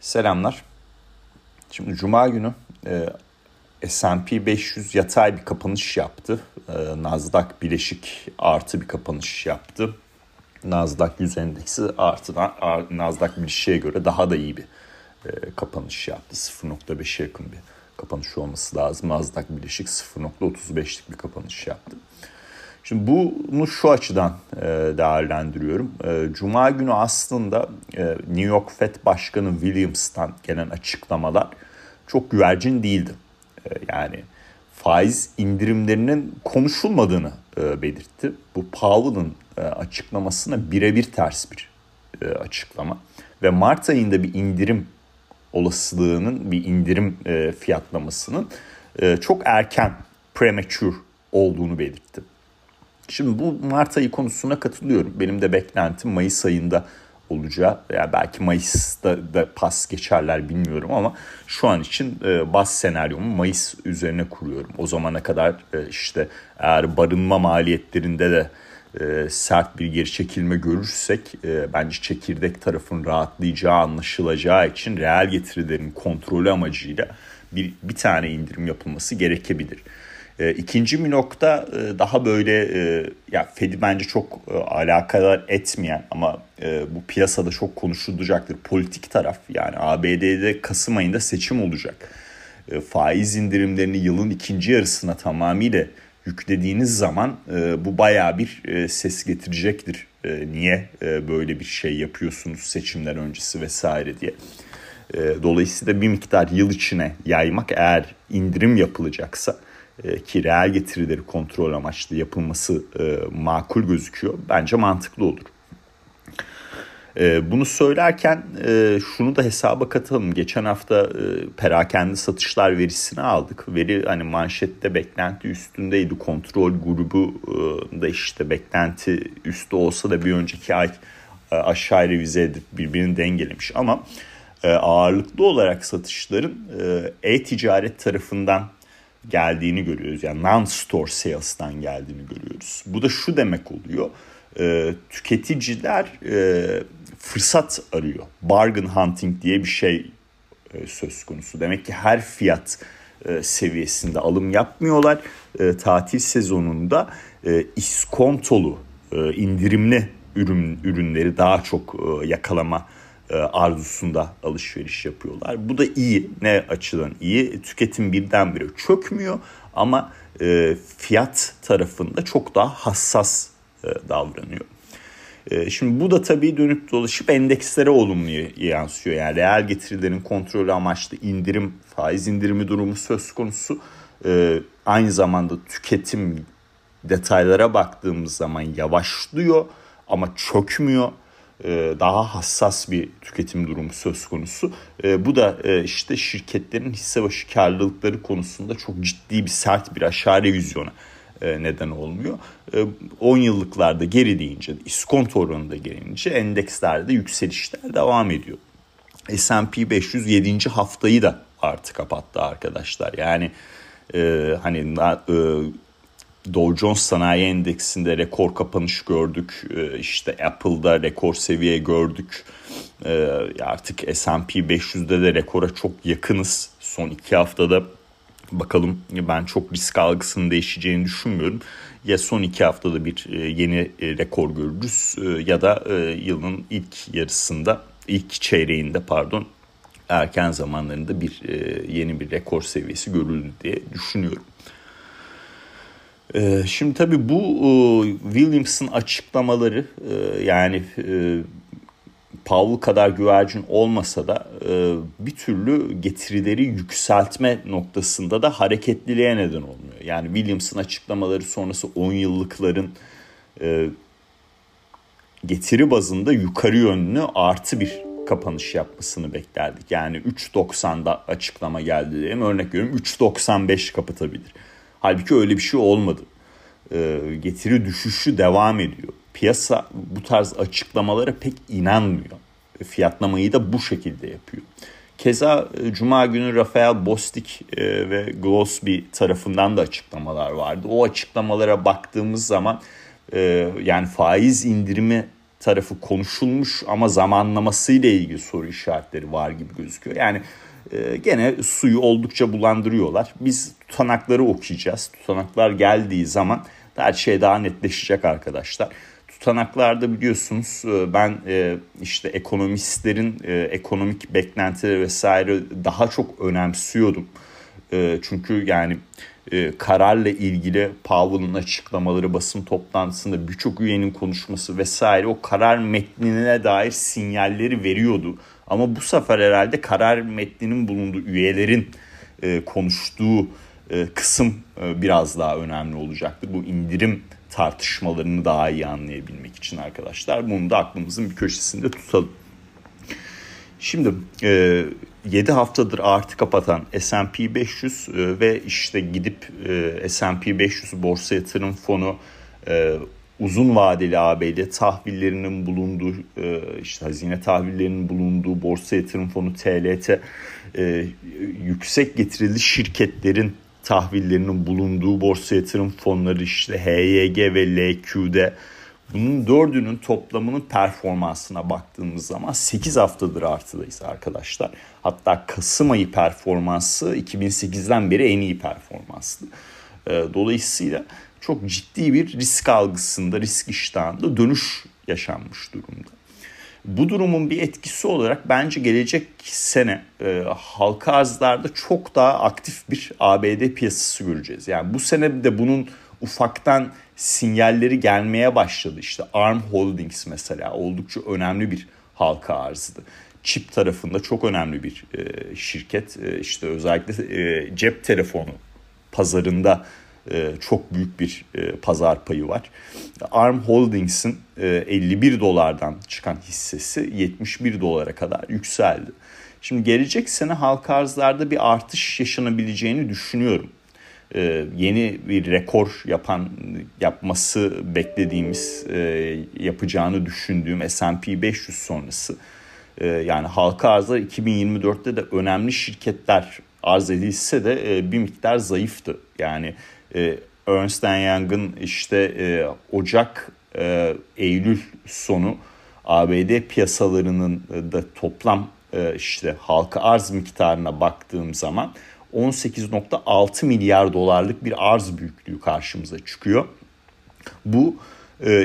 Selamlar. Şimdi Cuma günü e, S&P 500 yatay bir kapanış yaptı. E, Nasdaq bileşik artı bir kapanış yaptı. Nasdaq 100 endeksi artıdan Nasdaq bileşiğe göre daha da iyi bir e, kapanış yaptı. 0.5'e yakın bir kapanış olması lazım. Nasdaq bileşik 0.35'lik bir kapanış yaptı. Şimdi bunu şu açıdan e, değerlendiriyorum. E, Cuma günü aslında e, New York Fed Başkanı Williams'tan gelen açıklamalar çok güvercin değildi. Yani faiz indirimlerinin konuşulmadığını belirtti. Bu Powell'ın açıklamasına birebir ters bir açıklama. Ve Mart ayında bir indirim olasılığının, bir indirim fiyatlamasının çok erken, premature olduğunu belirtti. Şimdi bu Mart ayı konusuna katılıyorum. Benim de beklentim Mayıs ayında olacağı. Yani belki Mayıs'ta da pas geçerler bilmiyorum ama şu an için e, bas senaryomu Mayıs üzerine kuruyorum. O zamana kadar e, işte eğer barınma maliyetlerinde de e, sert bir geri çekilme görürsek e, bence çekirdek tarafın rahatlayacağı anlaşılacağı için reel getirilerin kontrolü amacıyla bir, bir tane indirim yapılması gerekebilir. E, ikinci bir nokta e, daha böyle e, ya Fed'i bence çok e, alakadar etmeyen ama e, bu piyasada çok konuşulacaktır politik taraf. Yani ABD'de Kasım ayında seçim olacak. E, faiz indirimlerini yılın ikinci yarısına tamamıyla yüklediğiniz zaman e, bu baya bir e, ses getirecektir. E, niye e, böyle bir şey yapıyorsunuz seçimler öncesi vesaire diye. E, dolayısıyla bir miktar yıl içine yaymak eğer indirim yapılacaksa ki reel getirileri kontrol amaçlı yapılması e, makul gözüküyor. Bence mantıklı olur. E, bunu söylerken şunu da hesaba katalım. Geçen hafta perakende satışlar verisini aldık. Veri hani manşette beklenti üstündeydi. Kontrol grubu da işte beklenti üstü olsa da bir önceki ay aşağı revize edip birbirini dengelemiş. Ama ağırlıklı olarak satışların e-ticaret tarafından geldiğini görüyoruz. Yani non-store sales'tan geldiğini görüyoruz. Bu da şu demek oluyor. E, tüketiciler e, fırsat arıyor. Bargain hunting diye bir şey e, söz konusu. Demek ki her fiyat e, seviyesinde alım yapmıyorlar. E, tatil sezonunda e, iskontolu, e, indirimli ürün ürünleri daha çok e, yakalama arzusunda alışveriş yapıyorlar. Bu da iyi. Ne açıdan iyi? Tüketim birdenbire çökmüyor ama e, fiyat tarafında çok daha hassas e, davranıyor. Şimdi bu da tabii dönüp dolaşıp endekslere olumlu yansıyor. Yani reel getirilerin kontrolü amaçlı indirim, faiz indirimi durumu söz konusu. Aynı zamanda tüketim detaylara baktığımız zaman yavaşlıyor ama çökmüyor. E, daha hassas bir tüketim durumu söz konusu. E, bu da e, işte şirketlerin hisse başı karlılıkları konusunda çok ciddi bir sert bir aşağı revizyona neden olmuyor. 10 yıllıklarda geri deyince, iskonto oranında gelince endekslerde yükselişler devam ediyor. S&P 500 7. haftayı da artık kapattı arkadaşlar. Yani hani Dow Jones Sanayi Endeksinde rekor kapanış gördük. Ee, işte Apple'da rekor seviye gördük. Ee, artık S&P 500'de de rekora çok yakınız. Son iki haftada bakalım ben çok risk algısının değişeceğini düşünmüyorum. Ya son iki haftada bir e, yeni e, rekor görürüz e, ya da yılın ilk yarısında, ilk çeyreğinde pardon erken zamanlarında bir yeni bir rekor seviyesi görüldü diye düşünüyorum. Ee, şimdi tabii bu e, Williams'ın açıklamaları e, yani e, Powell kadar güvercin olmasa da bir türlü getirileri yükseltme noktasında da hareketliliğe neden olmuyor. Yani Williams'ın açıklamaları sonrası 10 yıllıkların getiri bazında yukarı yönlü artı bir kapanış yapmasını beklerdik. Yani 3.90'da açıklama geldi diyelim örnek veriyorum 3.95 kapatabilir. Halbuki öyle bir şey olmadı. E, getiri düşüşü devam ediyor. Piyasa bu tarz açıklamalara pek inanmıyor. Fiyatlamayı da bu şekilde yapıyor. Keza e, Cuma günü Rafael Bostik e, ve Glossby tarafından da açıklamalar vardı. O açıklamalara baktığımız zaman e, yani faiz indirimi tarafı konuşulmuş ama zamanlaması ile ilgili soru işaretleri var gibi gözüküyor. Yani e, gene suyu oldukça bulandırıyorlar. Biz tutanakları okuyacağız. Tutanaklar geldiği zaman her şey daha netleşecek arkadaşlar. Tutanaklarda biliyorsunuz e, ben e, işte ekonomistlerin e, ekonomik beklentileri vesaire daha çok önemsiyordum. Çünkü yani kararla ilgili Powell'ın açıklamaları, basın toplantısında birçok üyenin konuşması vesaire o karar metnine dair sinyalleri veriyordu. Ama bu sefer herhalde karar metninin bulunduğu üyelerin konuştuğu kısım biraz daha önemli olacaktır. Bu indirim tartışmalarını daha iyi anlayabilmek için arkadaşlar. Bunu da aklımızın bir köşesinde tutalım. Şimdi e, 7 haftadır artı kapatan S&P 500 e, ve işte gidip e, S&P 500 borsa yatırım fonu e, uzun vadeli ABD tahvillerinin bulunduğu e, işte hazine tahvillerinin bulunduğu borsa yatırım fonu TLT e, yüksek getirili şirketlerin tahvillerinin bulunduğu borsa yatırım fonları işte HYG ve LQ'de bunun dördünün toplamının performansına baktığımız zaman 8 haftadır artıdayız arkadaşlar. Hatta Kasım ayı performansı 2008'den beri en iyi performanslı. Ee, dolayısıyla çok ciddi bir risk algısında, risk iştahında dönüş yaşanmış durumda. Bu durumun bir etkisi olarak bence gelecek sene e, halka arzlarda çok daha aktif bir ABD piyasası göreceğiz. Yani bu sene de bunun ufaktan sinyalleri gelmeye başladı. İşte ARM Holdings mesela oldukça önemli bir halka arzıydı. Çip tarafında çok önemli bir e, şirket. E, işte özellikle e, cep telefonu pazarında e, çok büyük bir e, pazar payı var. ARM Holdings'in 51 e, dolardan çıkan hissesi 71 dolara kadar yükseldi. Şimdi gelecek sene halka arzlarda bir artış yaşanabileceğini düşünüyorum. yeni bir rekor yapan yapması beklediğimiz yapacağını düşündüğüm S&P 500 sonrası yani halka arzlar 2024'te de önemli şirketler arz edilse de bir miktar zayıftı. Yani e, Ernst Young'ın işte e, Ocak e, Eylül sonu ABD piyasalarının e, da toplam e, işte halka arz miktarına baktığım zaman 18.6 milyar dolarlık bir arz büyüklüğü karşımıza çıkıyor. Bu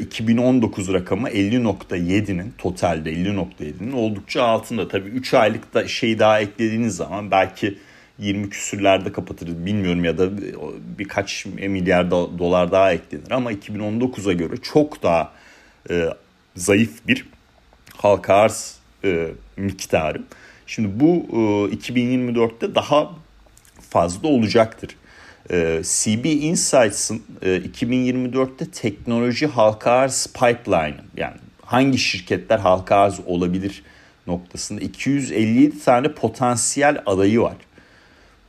2019 e, rakamı 50.7'nin totalde 50.7'nin oldukça altında. Tabii 3 aylık da şey daha eklediğiniz zaman belki 20 küsürlerde kapatırız bilmiyorum ya da birkaç milyar dolar daha eklenir ama 2019'a göre çok daha e, zayıf bir halka arz e, miktarı. Şimdi bu e, 2024'te daha fazla olacaktır. E, CB Insights'ın e, 2024'te teknoloji halka arz pipeline yani hangi şirketler halka arz olabilir noktasında 257 tane potansiyel adayı var.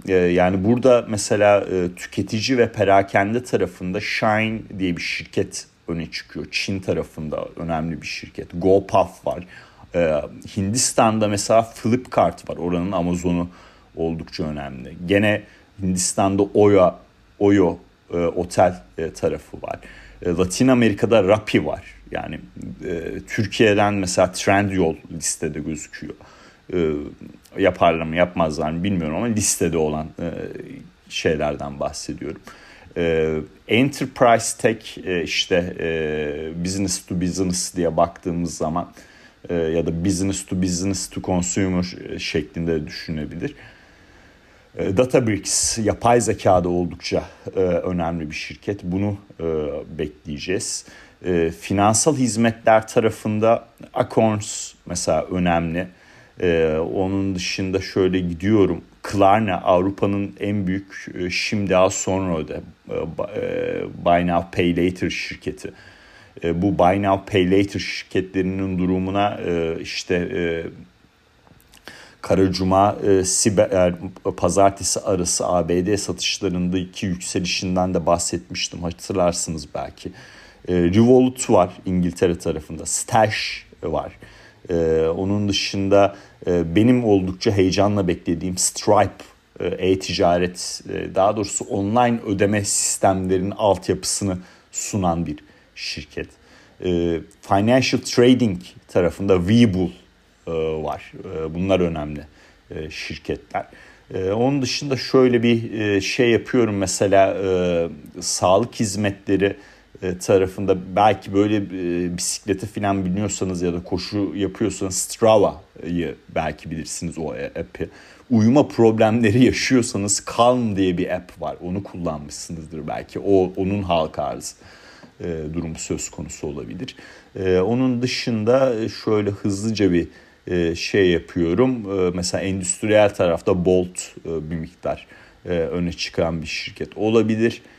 Ee, yani burada mesela e, tüketici ve perakende tarafında Shine diye bir şirket öne çıkıyor. Çin tarafında önemli bir şirket. GoPuff var. Ee, Hindistan'da mesela Flipkart var. Oranın Amazon'u oldukça önemli. Gene Hindistan'da Oya, Oyo e, otel e, tarafı var. Latin Amerika'da Rappi var. Yani Türkiye'den mesela Trendyol listede gözüküyor yaparlar mı yapmazlar mı bilmiyorum ama listede olan e, şeylerden bahsediyorum. E, enterprise Tech e, işte e, business to business diye baktığımız zaman e, ya da business to business to consumer şeklinde düşünebilir. E, Databricks yapay zekada oldukça e, önemli bir şirket. Bunu e, bekleyeceğiz. E, finansal hizmetler tarafında Acorns mesela önemli. Ee, onun dışında şöyle gidiyorum. Klarna Avrupa'nın en büyük e, şimdi az sonra öde e, Buy Now Pay Later şirketi. E, bu Buy Now Pay Later şirketlerinin durumuna işte e, Kara Cuma e, siber, pazartesi arası ABD satışlarındaki yükselişinden de bahsetmiştim hatırlarsınız belki. E, Revolut var İngiltere tarafında. Stash var. E, onun dışında e, benim oldukça heyecanla beklediğim Stripe e, e-ticaret e, daha doğrusu online ödeme sistemlerinin altyapısını sunan bir şirket. E, financial Trading tarafında Webull e, var. E, bunlar önemli e, şirketler. E, onun dışında şöyle bir e, şey yapıyorum mesela e, sağlık hizmetleri tarafında belki böyle e, bisiklete falan biniyorsanız ya da koşu yapıyorsanız Strava'yı belki bilirsiniz o app'i. Uyuma problemleri yaşıyorsanız Calm diye bir app var. Onu kullanmışsınızdır belki. O onun halka arz e, durumu söz konusu olabilir. E, onun dışında şöyle hızlıca bir e, şey yapıyorum. E, mesela endüstriyel tarafta Bolt e, bir miktar e, öne çıkan bir şirket olabilir. E, e,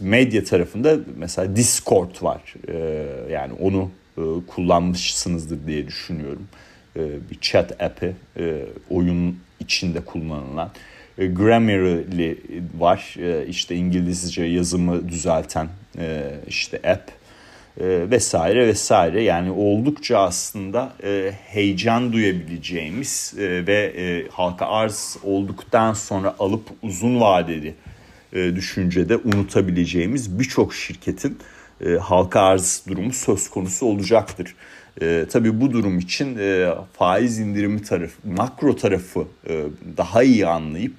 medya tarafında mesela Discord var. E, yani onu e, kullanmışsınızdır diye düşünüyorum. E, bir chat app'i e, oyun içinde kullanılan. Grammarly var. İşte İngilizce yazımı düzelten e, işte app e, vesaire vesaire yani oldukça aslında e, heyecan duyabileceğimiz e, ve halka arz olduktan sonra alıp uzun vadeli e, düşüncede unutabileceğimiz birçok şirketin halka arz durumu söz konusu olacaktır. E, tabii bu durum için e, faiz indirimi tarafı, makro tarafı e, daha iyi anlayıp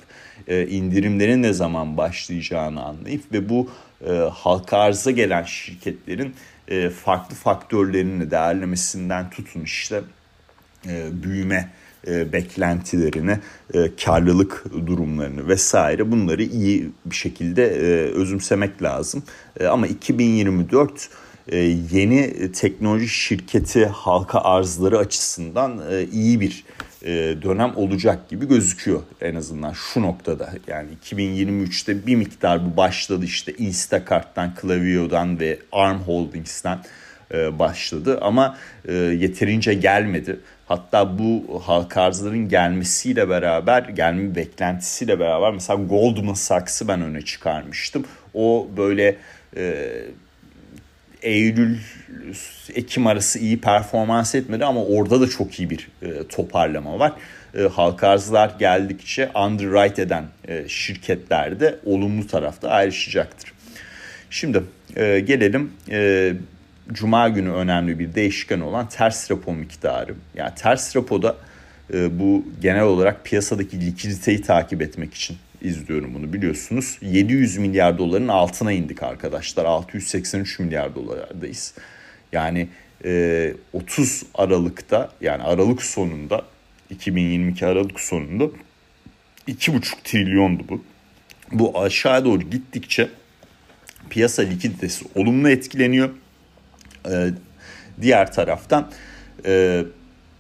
e, indirimlerin ne zaman başlayacağını anlayıp ve bu e, halka arza gelen şirketlerin e, farklı faktörlerini değerlemesinden tutun işte e, büyüme e, beklentilerini, karlılık durumlarını vesaire bunları iyi bir şekilde özümsemek lazım. Ama 2024 e, yeni teknoloji şirketi halka arzları açısından iyi bir dönem olacak gibi gözüküyor en azından şu noktada. Yani 2023'te bir miktar bu başladı işte Instacart'tan, Klaviyo'dan ve Arm Holdings'ten e, başladı ama e, yeterince gelmedi. Hatta bu halka arzların gelmesiyle beraber, gelme beklentisiyle beraber mesela Goldman Sachs'ı ben öne çıkarmıştım. O böyle e, Eylül Ekim arası iyi performans etmedi ama orada da çok iyi bir e, toparlama var. E, halka arzlar geldikçe underwrite eden e, şirketler de olumlu tarafta ayrışacaktır. Şimdi e, gelelim e, Cuma günü önemli bir değişken olan ters repo miktarı. Yani ters repoda e, bu genel olarak piyasadaki likiditeyi takip etmek için izliyorum bunu biliyorsunuz. 700 milyar doların altına indik arkadaşlar. 683 milyar dolardayız. Yani e, 30 Aralık'ta yani Aralık sonunda 2022 Aralık sonunda 2,5 trilyondu bu. Bu aşağı doğru gittikçe piyasa likiditesi olumlu etkileniyor. Ee, diğer taraftan e,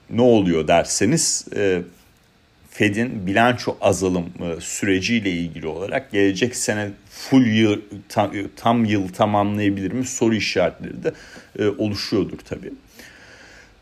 ne oluyor derseniz e, Fed'in bilanço azalım e, süreciyle ilgili olarak gelecek sene full yıl tam, tam yıl tamamlayabilir mi soru işaretleri de e, oluşuyordur tabii.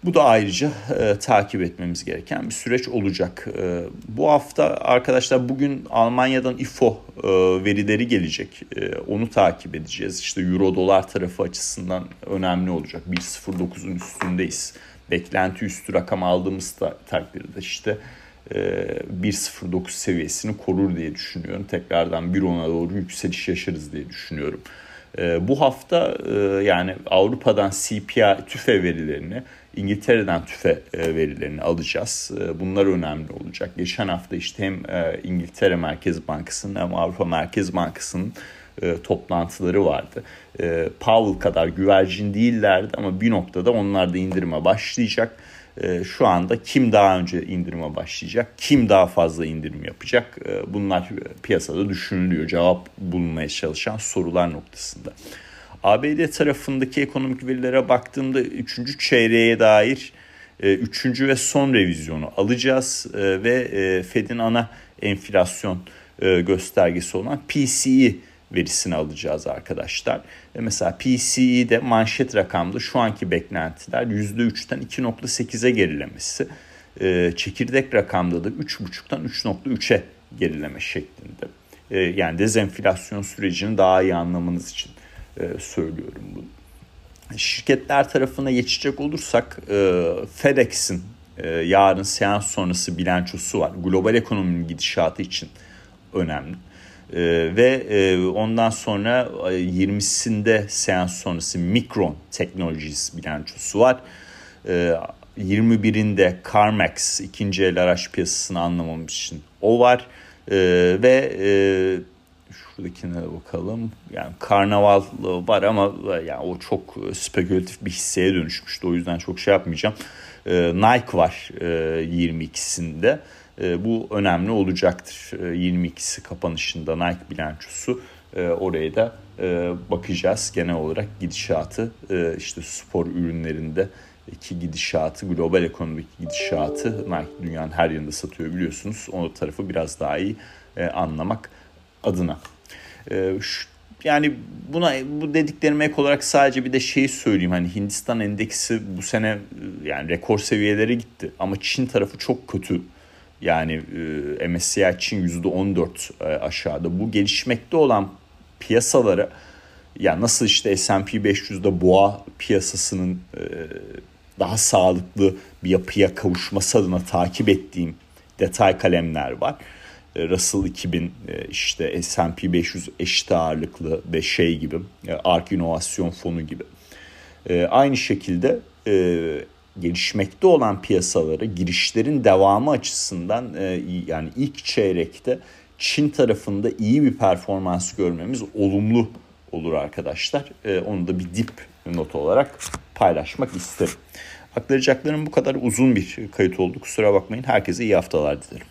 Bu da ayrıca e, takip etmemiz gereken bir süreç olacak. E, bu hafta arkadaşlar bugün Almanya'dan IFO e, verileri gelecek. E, onu takip edeceğiz. İşte Euro dolar tarafı açısından önemli olacak. 1.09'un üstündeyiz. Beklenti üstü rakam aldığımız takdirde işte e, 1.09 seviyesini korur diye düşünüyorum. Tekrardan 1.10'a doğru yükseliş yaşarız diye düşünüyorum. E, bu hafta e, yani Avrupa'dan CPI tüfe verilerini İngiltere'den tüfe e, verilerini alacağız. E, bunlar önemli olacak. Geçen hafta işte hem e, İngiltere Merkez Bankası'nın hem Avrupa Merkez Bankası'nın toplantıları vardı. Powell kadar güvercin değillerdi ama bir noktada onlar da indirime başlayacak. Şu anda kim daha önce indirime başlayacak, kim daha fazla indirim yapacak bunlar piyasada düşünülüyor. Cevap bulunmaya çalışan sorular noktasında. ABD tarafındaki ekonomik verilere baktığımda 3. çeyreğe dair 3. E, ve son revizyonu alacağız e, ve e, Fed'in ana enflasyon göstergesi olan PCE verisini alacağız arkadaşlar. Mesela PCE'de manşet rakamda şu anki beklentiler %3'ten 2.8'e gerilemesi. Çekirdek rakamda da 3.5'tan 3.3'e gerileme şeklinde. Yani dezenflasyon sürecini daha iyi anlamanız için e, söylüyorum bunu. Şirketler tarafına geçecek olursak e, FedEx'in e, yarın seans sonrası bilançosu var. Global ekonominin gidişatı için önemli. E, ve e, ondan sonra 20'sinde seans sonrası Micron Technologies bilançosu var. E, 21'inde CarMax ikinci el araç piyasasını anlamamız için o var. E, ve e, şuradakine de bakalım. Yani karnaval var ama yani o çok spekülatif bir hisseye dönüşmüştü. O yüzden çok şey yapmayacağım. E, Nike var e, 22'sinde. E, bu önemli olacaktır. E, 22'si kapanışında Nike bilançosu. E, oraya da e, bakacağız. Genel olarak gidişatı e, işte spor ürünlerinde ki gidişatı, global ekonomik gidişatı Nike dünyanın her yerinde satıyor biliyorsunuz. O tarafı biraz daha iyi e, anlamak adına. E, şu, yani buna bu dediklerime ek olarak sadece bir de şeyi söyleyeyim hani Hindistan endeksi bu sene yani rekor seviyelere gitti ama Çin tarafı çok kötü. Yani e, MSCI Çin %14 e, aşağıda. Bu gelişmekte olan piyasalara ya nasıl işte S&P 500'de boğa piyasasının e, daha sağlıklı bir yapıya kavuşması adına takip ettiğim detay kalemler var. E, Russell 2000 e, işte S&P 500 eşit ağırlıklı ve şey gibi e, ARK İnovasyon Fonu gibi. Aynı şekilde gelişmekte olan piyasalara girişlerin devamı açısından yani ilk çeyrekte Çin tarafında iyi bir performans görmemiz olumlu olur arkadaşlar. Onu da bir dip not olarak paylaşmak isterim. Aktaracaklarım bu kadar uzun bir kayıt oldu. Kusura bakmayın. Herkese iyi haftalar dilerim.